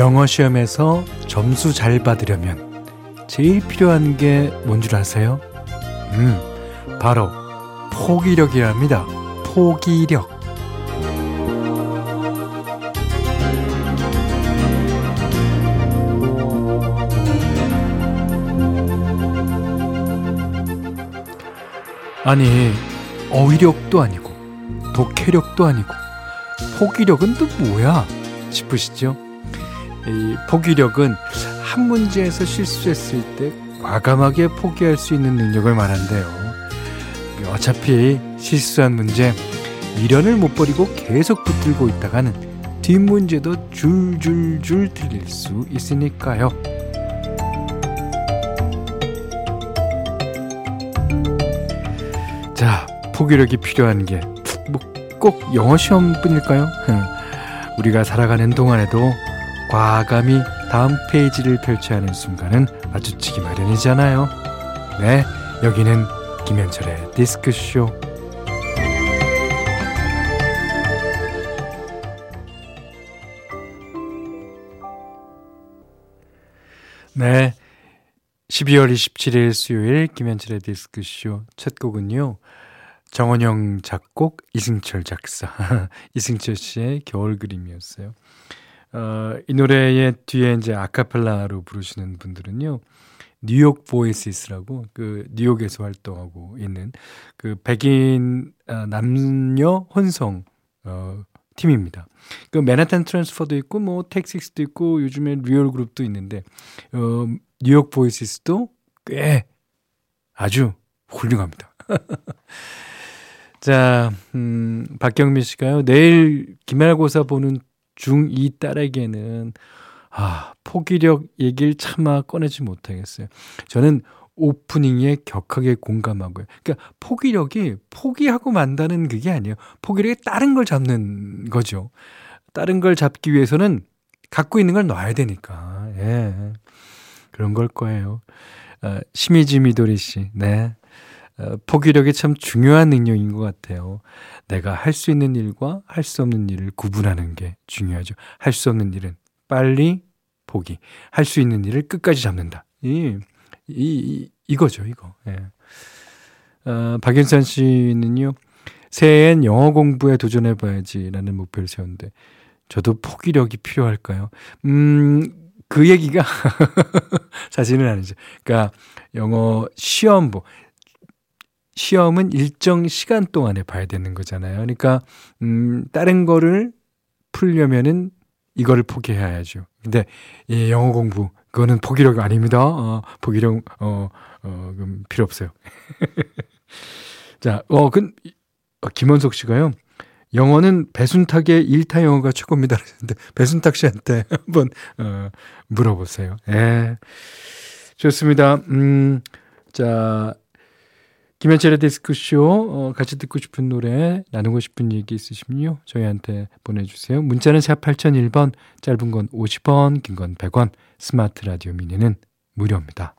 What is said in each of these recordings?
영어 시험에서 점수 잘 받으려면 제일 필요한 게 뭔 줄 아세요? 음, 바로 포기력이랍니다. 포기력. 아니, 어휘력도 아니고, 독해력도 아니고, 포기력은 또 뭐야? 싶으시죠? 이 포기력은 한 문제에서 실수했을 때 과감하게 포기할 수 있는 능력을 말한대요. 어차피 실수한 문제 미련을 못 버리고 계속 붙들고 있다가는 뒷문제도 줄줄줄 틀릴 수 있으니까요. 자, 포기력이 필요한 게꼭 영어 시험뿐일까요? 우리가 살아가는 동안에도 과감히 다음 페이지를 펼쳐야 하는 순간은 마주치기 마련이잖아요. 네, 여기는 김현철의 디스크쇼. 네. 12월 27일 수요일 김현철의 디스크쇼 첫 곡은요. 정원영 작곡, 이승철 작사. 이승철 씨의 겨울 그림이었어요. 어, 이 노래의 뒤에 이제 아카펠라로 부르시는 분들은요. 뉴욕 보이시스라고 그 뉴욕에서 활동하고 있는 그 백인 아, 남녀 혼성 어 팀입니다. 그 맨하탄 트랜스퍼도 있고 뭐 텍식스도 있고 요즘에 리얼 그룹도 있는데 어 뉴욕 보이시스도 꽤 아주 훌륭합니다. 자, 음, 박경민 씨가요. 내일 기말고사 보는 중2 딸에게는 아, 포기력 얘기를 차마 꺼내지 못하겠어요. 저는 오프닝에 격하게 공감하고요. 그러니까 포기력이 포기하고 만다는 그게 아니에요. 포기력이 다른 걸 잡는 거죠. 다른 걸 잡기 위해서는 갖고 있는 걸 놔야 되니까. 예. 그런 걸 거예요. 어, 시미지 미도리 씨, 네. 어, 포기력이 참 중요한 능력인 것 같아요. 내가 할 수 있는 일과 할 수 없는 일을 구분하는 게 중요하죠. 할 수 없는 일은 빨리 포기. 할 수 있는 일을 끝까지 잡는다. 이, 이, 이거죠, 이거. 예. 어, 박윤선 씨는요, 새해엔 영어 공부에 도전해봐야지라는 목표를 세웠는데, 저도 포기력이 필요할까요? 음, 그 얘기가 사실은 아니죠. 그러니까 영어 시험부, 시험은 일정 시간 동안에 봐야 되는 거잖아요. 그러니까, 음, 다른 거를 풀려면은 이거를 포기해야죠. 근데 이 영어 공부 그거는 포기력 아닙니다. 어, 포기력 어, 어 그럼 필요 없어요. 자, 어, 근 어, 김원석 씨가요. 영어는 배순탁의 일타 영어가 최고입니다. 그랬는데 배순탁 씨한테 한번 어, 물어보세요. 예. 좋습니다. 음, 자, 김현철의 데스크쇼 어, 같이 듣고 싶은 노래 나누고 싶은 얘기 있으시면요. 저희한테 보내주세요. 문자는 샵 8001번 짧은 건 50원 긴 건 100원. 스마트 라디오 미니는 무료입니다.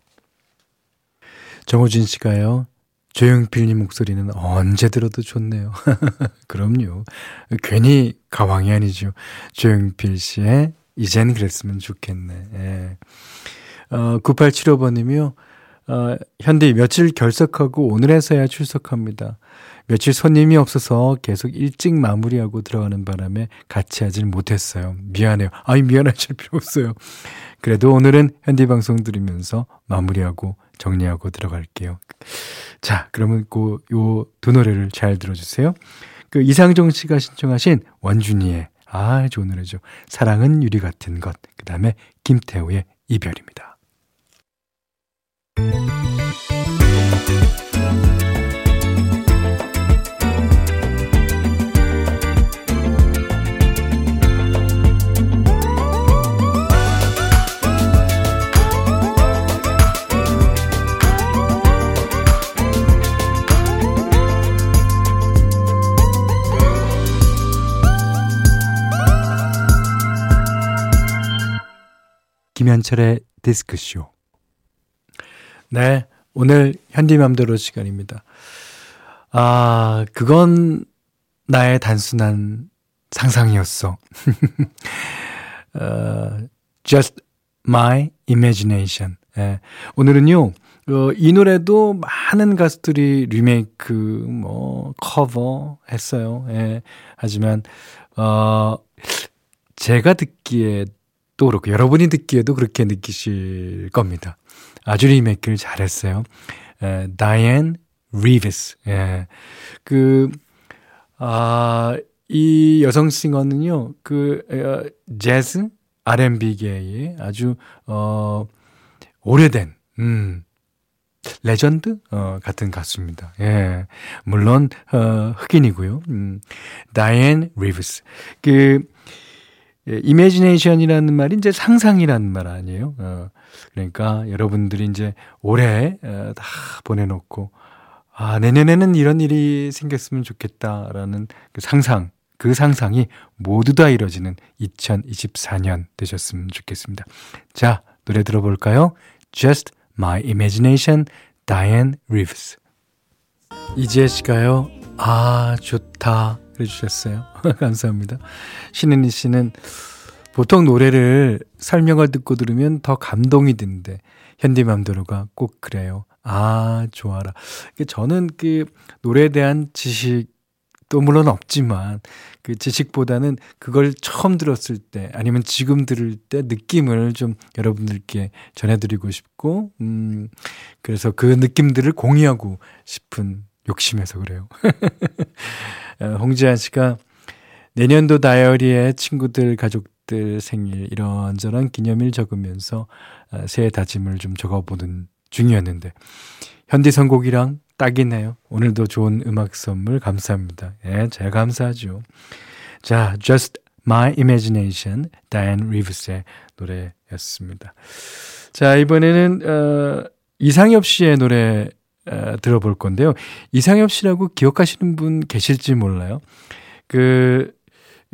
정호진 씨가요. 조영필님 목소리는 언제 들어도 좋네요. 그럼요. 괜히 가왕이 아니죠. 조영필 씨의 이젠 그랬으면 좋겠네. 예. 어, 9875번이며 어, 현대 며칠 결석하고 오늘에서야 출석합니다. 며칠 손님이 없어서 계속 일찍 마무리하고 들어가는 바람에 같이 하질 못했어요. 미안해요. 아니, 미안하실 필요 없어요. 그래도 오늘은 현디 방송 들으면서 마무리하고 정리하고 들어갈게요. 자, 그러면 그, 요 두 노래를 잘 들어주세요. 그 이상정 씨가 신청하신 원준이의 아, 좋은 노래죠. 사랑은 유리 같은 것. 그 다음에 김태우의 이별입니다. 김현철의 디스크쇼. 네, 오늘 현디맘대로 시간입니다. 아, 그건 나의 단순한 상상이었어. 어, Just My Imagination. 예. 오늘은요, 어, 이 노래도 많은 가수들이 리메이크, 뭐, 커버 했어요. 예. 하지만, 어, 제가 듣기에 또 그렇고, 여러분이 듣기에도 그렇게 느끼실 겁니다. 아주 리메이크를 잘했어요. 예, 다이앤 리브스. 예. 그, 아, 이 여성 singer는요, 그, 어, 재즈, R&B계의 아주, 어, 오래된, 음, 레전드? 어, 같은 가수입니다. 예. 물론, 어, 흑인이고요. 음, 다이앤 리브스. 그, 예, imagination이라는 말이 이제 상상이라는 말 아니에요. 어, 그러니까 여러분들이 이제 올해 어, 다 보내놓고, 아, 내년에는 이런 일이 생겼으면 좋겠다라는 그 상상, 그 상상이 모두 다 이뤄지는 2024년 되셨으면 좋겠습니다. 자, 노래 들어볼까요? Just My Imagination, Diane Reeves. 이지혜 씨가요, 아, 좋다. 해 주셨어요. 감사합니다. 신은희 씨는 보통 노래를 설명을 듣고 들으면 더 감동이 드는데, 현디맘대로가 꼭 그래요. 아, 좋아라. 저는 그 노래에 대한 지식도 물론 없지만 그 지식보다는 그걸 처음 들었을 때 아니면 지금 들을 때 느낌을 좀 여러분들께 전해드리고 싶고, 음, 그래서 그 느낌들을 공유하고 싶은 욕심에서 그래요. 어, 홍지한 씨가 내년도 다이어리에 친구들, 가족들 생일 이런저런 기념일 적으면서 어, 새해 다짐을 좀 적어보는 중이었는데 현디 선곡이랑 딱이네요. 오늘도 좋은 음악 선물 감사합니다. 예, 잘 감사하죠. 자, Just My Imagination, 다이앤 리브스의 노래였습니다. 자, 이번에는 어, 이상엽 씨의 노래 어, 들어볼 건데요. 이상엽 씨라고 기억하시는 분 계실지 몰라요. 그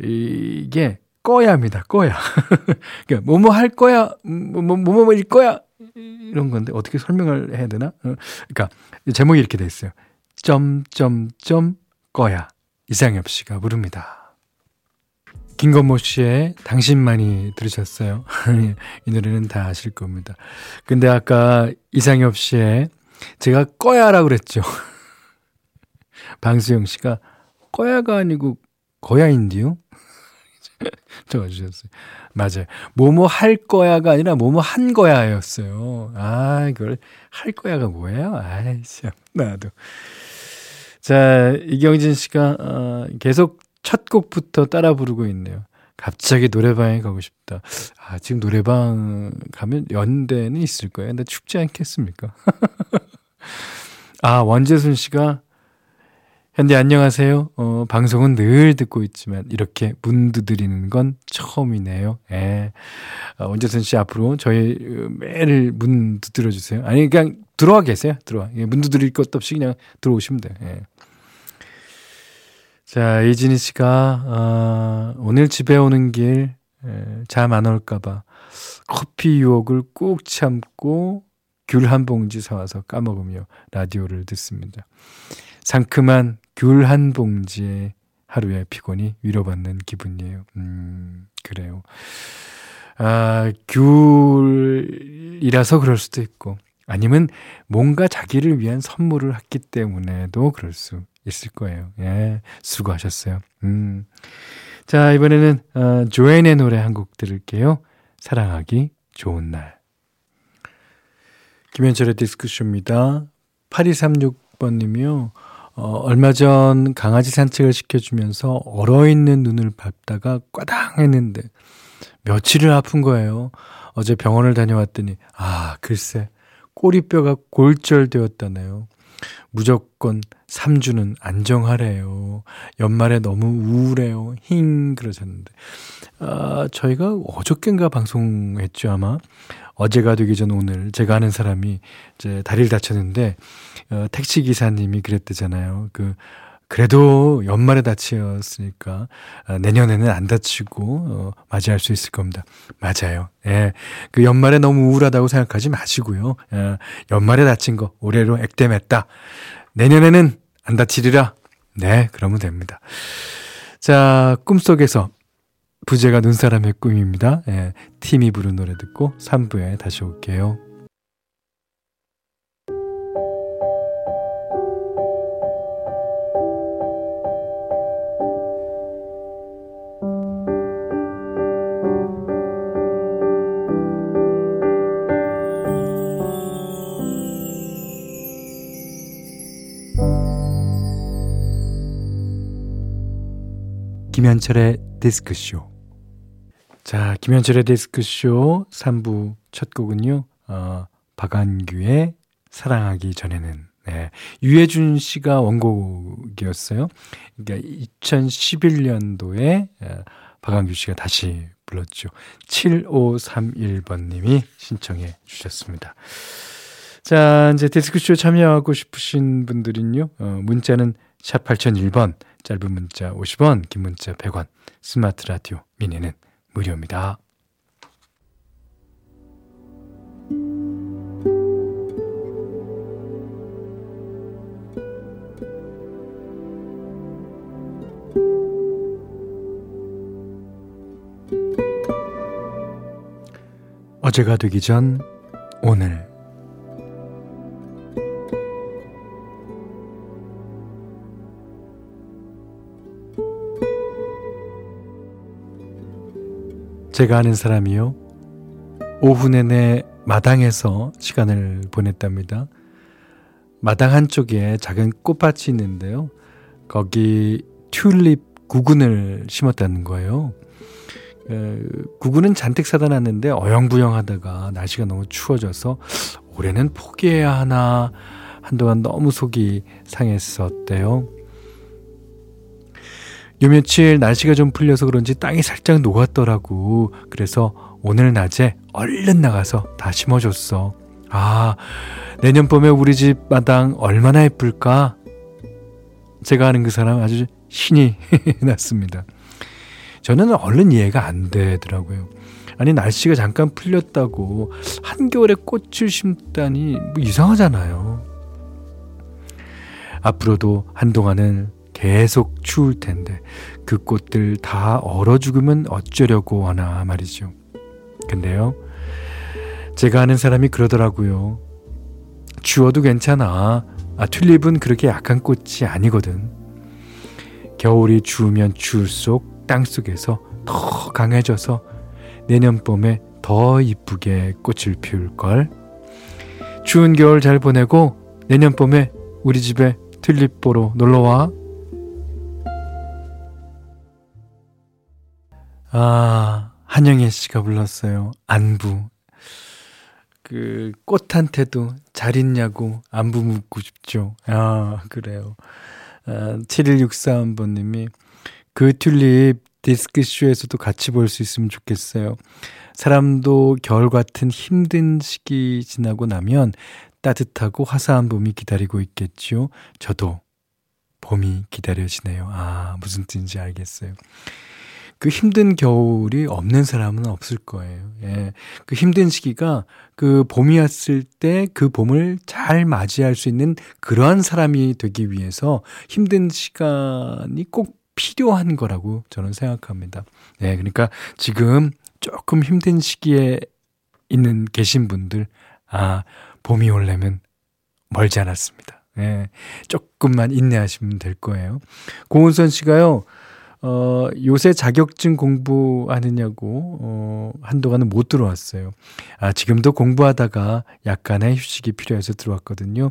이게 꺼야입니다. 꺼야. 그러니까 뭐뭐 할 거야. 뭐뭐 뭐뭐 일 거야. 이런 건데 어떻게 설명을 해야 되나? 어, 그러니까 제목이 이렇게 돼 있어요. 점점점 꺼야. 이상엽 씨가 부릅니다. 김건모 씨의 당신만이 들으셨어요. 이 노래는 다 아실 겁니다. 근데 아까 이상엽 씨의 제가 꺼야라 그랬죠. 방수영 씨가 꺼야가 아니고 거야인데요. 적어주셨어요. 맞아요. 뭐뭐 할 거야가 아니라 뭐뭐 한 거야였어요. 아, 이걸 할 거야가 뭐예요? 아이, 참, 나도. 자, 이경진 씨가, 어, 계속 첫 곡부터 따라 부르고 있네요. 갑자기 노래방에 가고 싶다. 아, 지금 노래방 가면 연대는 있을 거예요. 근데 춥지 않겠습니까? 아, 원재순 씨가 현대 안녕하세요. 어, 방송은 늘 듣고 있지만 이렇게 문 두드리는 건 처음이네요. 예. 어, 원재순 씨 앞으로 저희 어, 매일 문 두드려 주세요. 아니 그냥 들어와 계세요. 들어와. 예, 문 두드릴 것도 없이 그냥 들어오시면 돼요. 예. 자, 이진희 씨가 어, 오늘 집에 오는 길 잠 안 올까 봐 커피 유혹을 꾹 참고 귤 한 봉지 사와서 까먹으며 라디오를 듣습니다. 상큼한 귤 한 봉지에 하루의 피곤이 위로받는 기분이에요. 음, 그래요. 아, 귤이라서 그럴 수도 있고, 아니면 뭔가 자기를 위한 선물을 했기 때문에도 그럴 수 있을 거예요. 예, 수고하셨어요. 음. 자, 이번에는, 어, 조앤의 노래 한 곡 들을게요. 사랑하기 좋은 날. 김현철의 디스크쇼입니다. 8236번님이요. 어, 얼마 전 강아지 산책을 시켜주면서 얼어있는 눈을 밟다가 꽈당 했는데 며칠을 아픈 거예요. 어제 병원을 다녀왔더니 아 글쎄 꼬리뼈가 골절되었다네요. 무조건 3주는 안정하래요. 연말에 너무 우울해요. 힝 그러셨는데 아, 저희가 어저께인가 방송했죠 아마 어제가 되기 전 오늘 제가 아는 사람이 이제 다리를 다쳤는데 어, 택시 기사님이 그랬대잖아요. 그 그래도 연말에 다치었으니까 어, 내년에는 안 다치고 어, 맞이할 수 있을 겁니다. 맞아요. 예. 그 연말에 너무 우울하다고 생각하지 마시고요. 예. 연말에 다친 거 올해로 액땜했다. 내년에는 안 다치리라. 네, 그러면 됩니다. 자, 꿈속에서 부제가 눈사람의 꿈입니다. 예, 팀이 부른 노래 듣고 3부에 다시 올게요. 김현철의 디스크쇼. 자, 김현철의 디스크쇼 3부 첫 곡은요, 어, 박한규의 사랑하기 전에는. 네. 유해준 씨가 원곡이었어요. 그러니까 2011년도에 어, 박한규 씨가 다시 불렀죠. 7531번님이 신청해 주셨습니다. 자, 이제 디스크쇼 참여하고 싶으신 분들은요, 어, 문자는 샵 8001번, 짧은 문자 50원, 긴 문자 100원, 스마트 라디오 미니는 무료입니다. 어제가 되기 전 오늘 제가 아는 사람이요. 오후 내내 마당에서 시간을 보냈답니다. 마당 한쪽에 작은 꽃밭이 있는데요. 거기 튤립 구근을 심었다는 거예요. 에, 구근은 잔뜩 사다 놨는데 어영부영 하다가 날씨가 너무 추워져서 올해는 포기해야 하나 한동안 너무 속이 상했었대요. 요 며칠 날씨가 좀 풀려서 그런지 땅이 살짝 녹았더라고. 그래서 오늘 낮에 얼른 나가서 다 심어줬어. 아, 내년 봄에 우리 집 마당 얼마나 예쁠까? 제가 아는 그 사람 아주 신이 났습니다. 저는 얼른 이해가 안 되더라고요. 아니, 날씨가 잠깐 풀렸다고 한겨울에 꽃을 심다니 뭐 이상하잖아요. 앞으로도 한동안은 계속 추울 텐데 그 꽃들 다 얼어 죽으면 어쩌려고 하나 말이죠. 근데요. 제가 아는 사람이 그러더라고요. 추워도 괜찮아. 아, 튤립은 그렇게 약한 꽃이 아니거든. 겨울이 추우면 추울수록 땅속에서 더 강해져서 내년 봄에 더 이쁘게 꽃을 피울걸. 추운 겨울 잘 보내고 내년 봄에 우리 집에 튤립 보러 놀러와. 아, 한영애 씨가 불렀어요. 안부. 그, 꽃한테도 잘 있냐고 안부 묻고 싶죠. 아, 그래요. 아, 7163번님이 그 튤립 디스크쇼에서도 같이 볼 수 있으면 좋겠어요. 사람도 겨울 같은 힘든 시기 지나고 나면 따뜻하고 화사한 봄이 기다리고 있겠죠. 저도 봄이 기다려지네요. 아, 무슨 뜻인지 알겠어요. 그 힘든 겨울이 없는 사람은 없을 거예요. 예. 그 힘든 시기가 그 봄이 왔을 때 그 봄을 잘 맞이할 수 있는 그러한 사람이 되기 위해서 힘든 시간이 꼭 필요한 거라고 저는 생각합니다. 예. 그러니까 지금 조금 힘든 시기에 있는 계신 분들, 아, 봄이 올려면 멀지 않았습니다. 예. 조금만 인내하시면 될 거예요. 고은선 씨가요, 어, 요새 자격증 공부하느냐고, 어, 한동안은 못 들어왔어요. 아, 지금도 공부하다가 약간의 휴식이 필요해서 들어왔거든요.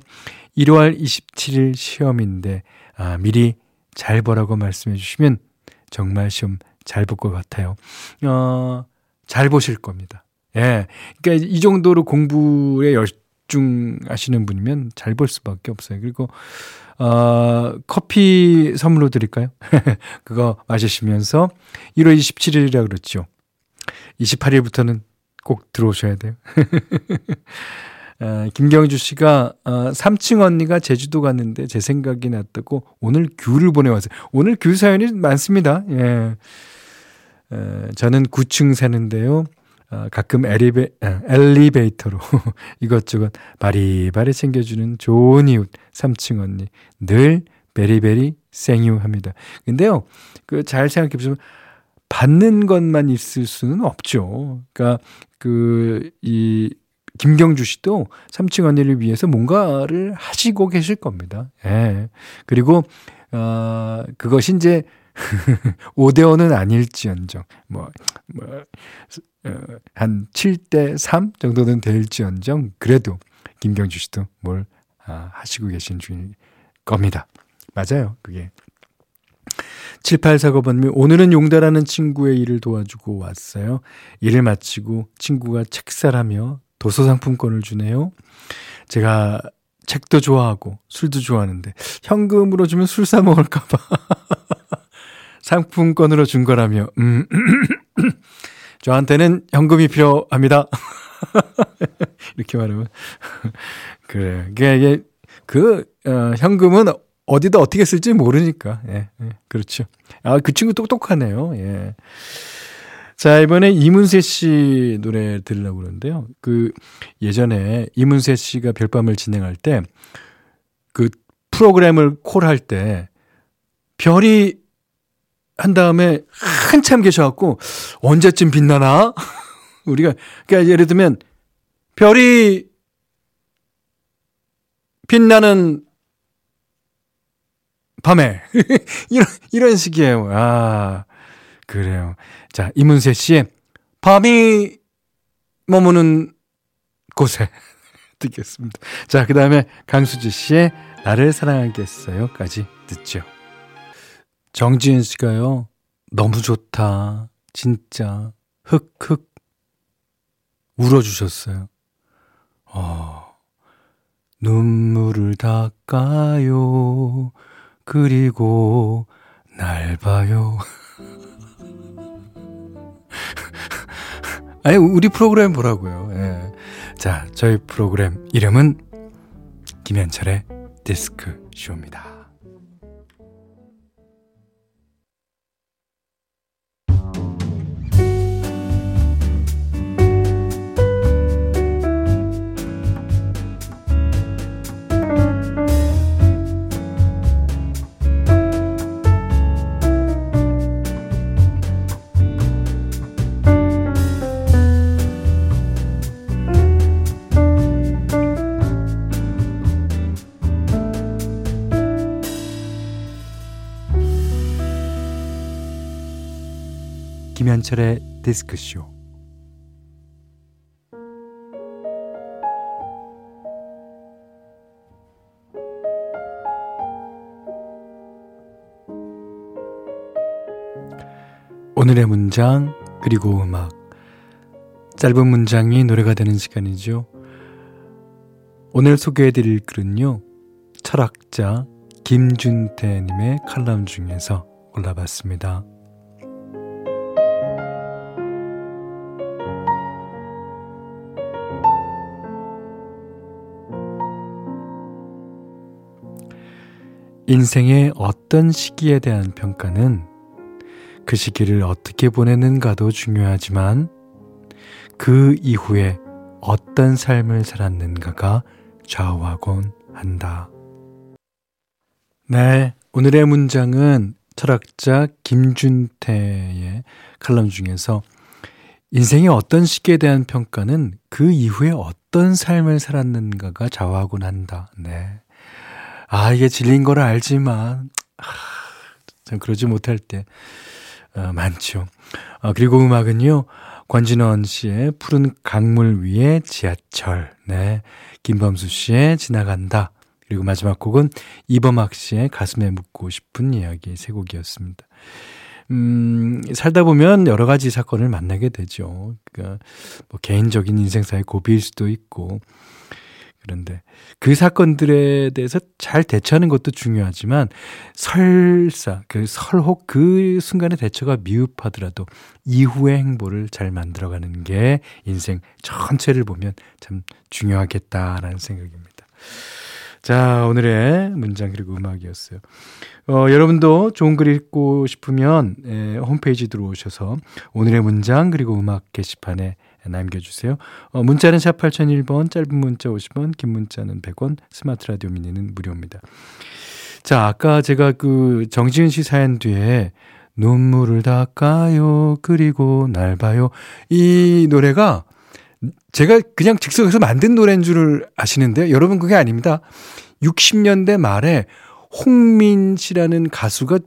1월 27일 시험인데, 아, 미리 잘 보라고 말씀해 주시면 정말 시험 잘 볼 것 같아요. 어, 잘 보실 겁니다. 예. 그러니까 이 정도로 공부에 열중하시는 분이면 잘 볼 수밖에 없어요. 그리고 어, 커피 선물로 드릴까요? 그거 마시시면서 1월 27일이라 그랬죠. 28일부터는 꼭 들어오셔야 돼요. 어, 김경주 씨가 어, 3층 언니가 제주도 갔는데 제 생각이 났다고 오늘 귤을 보내왔어요. 오늘 귤 사연이 많습니다. 예. 어, 저는 9층 사는데요. 어, 가끔 엘리베, 아, 엘리베이터로 이것저것 바리바리 챙겨주는 좋은 이웃 3층 언니 늘 베리베리 생유 합니다. 근데요, 그 잘 생각해 보시면 받는 것만 있을 수는 없죠. 그러니까 그 이 김경주 씨도 삼층 언니를 위해서 뭔가를 하시고 계실 겁니다. 예. 그리고 어 그것이 이제 5대5는 아닐지언정, 뭐, 뭐, 어, 한 7대 3 정도는 될지언정, 그래도 김경주 씨도 뭘 아, 하시고 계신 중일 겁니다. 맞아요, 그게. 7849번님, 오늘은 용달하는 친구의 일을 도와주고 왔어요. 일을 마치고 친구가 책 사라며 도서 상품권을 주네요. 제가 책도 좋아하고 술도 좋아하는데 현금으로 주면 술 사 먹을까봐 상품권으로 준 거라며 음 저한테는 현금이 필요합니다. 이렇게 말하면 그래 이게 그 어, 현금은 어디다 어떻게 쓸지 모르니까 예, 예 그렇죠. 아 그 친구 똑똑하네요. 예. 자, 이번에 이문세 씨 노래 들으려고 그러는데요. 그 예전에 이문세 씨가 별밤을 진행할 때 그 프로그램을 콜할 때 별이 한 다음에 한참 계셔갖고 언제쯤 빛나나? 우리가 그러니까 예를 들면 별이 빛나는 밤에 이런 이런 식이에요. 아 그래요. 자, 이문세 씨의 밤이 머무는 곳에 듣겠습니다. 자, 그 다음에 강수지 씨의 나를 사랑하겠어요까지 듣죠. 정지은 씨가요, 너무 좋다. 진짜. 흑흑. 울어주셨어요. 어, 눈물을 닦아요. 그리고 날 봐요. 아니, 우리 프로그램 보라고요. 예. 자, 저희 프로그램 이름은 김현철의 디스크 쇼입니다. 김현철의 디스크쇼 오늘의 문장 그리고 음악 짧은 문장이 노래가 되는 시간이죠. 오늘 소개해드릴 글은요. 철학자 김준태님의 칼럼 중에서 골라봤습니다. 인생의 어떤 시기에 대한 평가는 그 시기를 어떻게 보내는가도 중요하지만 그 이후에 어떤 삶을 살았는가가 좌우하곤 한다. 네, 오늘의 문장은 철학자 김준태의 칼럼 중에서 인생의 어떤 시기에 대한 평가는 그 이후에 어떤 삶을 살았는가가 좌우하곤 한다. 네. 아, 이게 진리인 걸 알지만, 아, 참 그러지 못할 때, 어, 많죠. 어, 그리고 음악은요, 권진원 씨의 푸른 강물 위에 지하철, 네. 김범수 씨의 지나간다. 그리고 마지막 곡은 이범학 씨의 가슴에 묻고 싶은 이야기 세 곡이었습니다. 음, 살다 보면 여러 가지 사건을 만나게 되죠. 그러니까 뭐 개인적인 인생사의 고비일 수도 있고, 그런데 그 사건들에 대해서 잘 대처하는 것도 중요하지만 설사 그 설혹 그 순간의 대처가 미흡하더라도 이후의 행보를 잘 만들어가는 게 인생 전체를 보면 참 중요하겠다라는 생각입니다. 자, 오늘의 문장 그리고 음악이었어요. 어, 여러분도 좋은 글 읽고 싶으면 에, 홈페이지 들어오셔서 오늘의 문장 그리고 음악 게시판에 남겨주세요. 어, 문자는 샵 8001번, 짧은 문자 50원, 긴 문자는 100원, 스마트 라디오 미니는 무료입니다. 자, 아까 제가 그 정지은 씨 사연 뒤에 눈물을 닦아요. 그리고 날 봐요. 이 노래가 제가 그냥 즉석에서 만든 노래인 줄 아시는데요. 여러분 그게 아닙니다. 60년대 말에 홍민 씨라는 가수가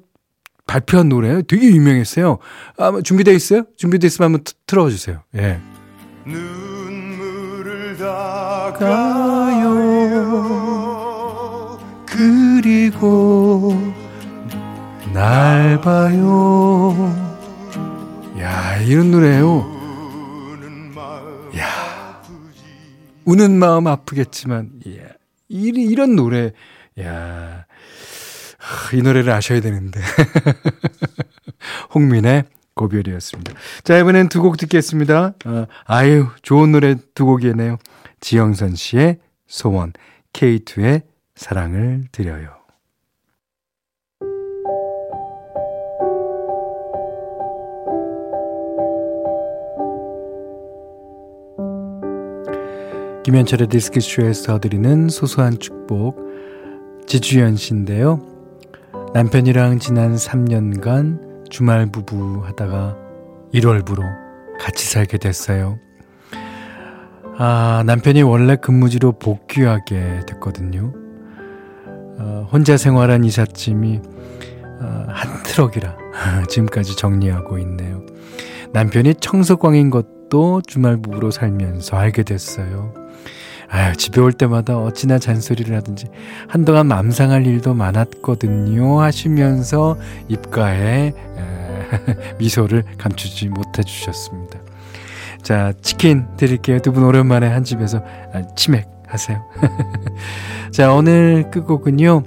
발표한 노래예요. 되게 유명했어요. 아, 준비되어 있어요? 준비되어 있으면 한번 틀어 주세요. 예. 눈물을 닦아요. 그리고 날 봐요. 야, 이런 노래예요. 야, 우는 마음 아프겠지만, 예. 이런 노래, 야, 이 노래를 아셔야 되는데. 홍민의 고별이었습니다. 자, 이번엔 두 곡 듣겠습니다. 어, 아유, 좋은 노래 두 곡이네요. 지영선 씨의 소원, K2의 사랑을 드려요. 김현철의 디스크쇼에서 드리는 소소한 축복 지주연 씨인데요. 남편이랑 지난 3년간 주말 부부 하다가 1월부로 같이 살게 됐어요. 아, 남편이 원래 근무지로 복귀하게 됐거든요. 어, 혼자 생활한 이삿짐이 어, 한 트럭이라 지금까지 정리하고 있네요. 남편이 청소광인 것도 주말 부부로 살면서 알게 됐어요. 아유, 집에 올 때마다 어찌나 잔소리를 하든지 한동안 맘상할 일도 많았거든요 하시면서 입가에 에, 미소를 감추지 못해 주셨습니다. 자, 치킨 드릴게요. 두 분 오랜만에 한 집에서 아, 치맥 하세요. 자, 오늘 끝곡은요.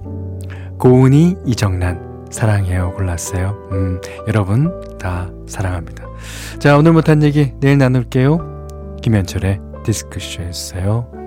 고은이 이정란 사랑해요 골랐어요. 음, 여러분 다 사랑합니다. 자, 오늘 못한 얘기 내일 나눌게요. 김현철의 디스크쇼였어요.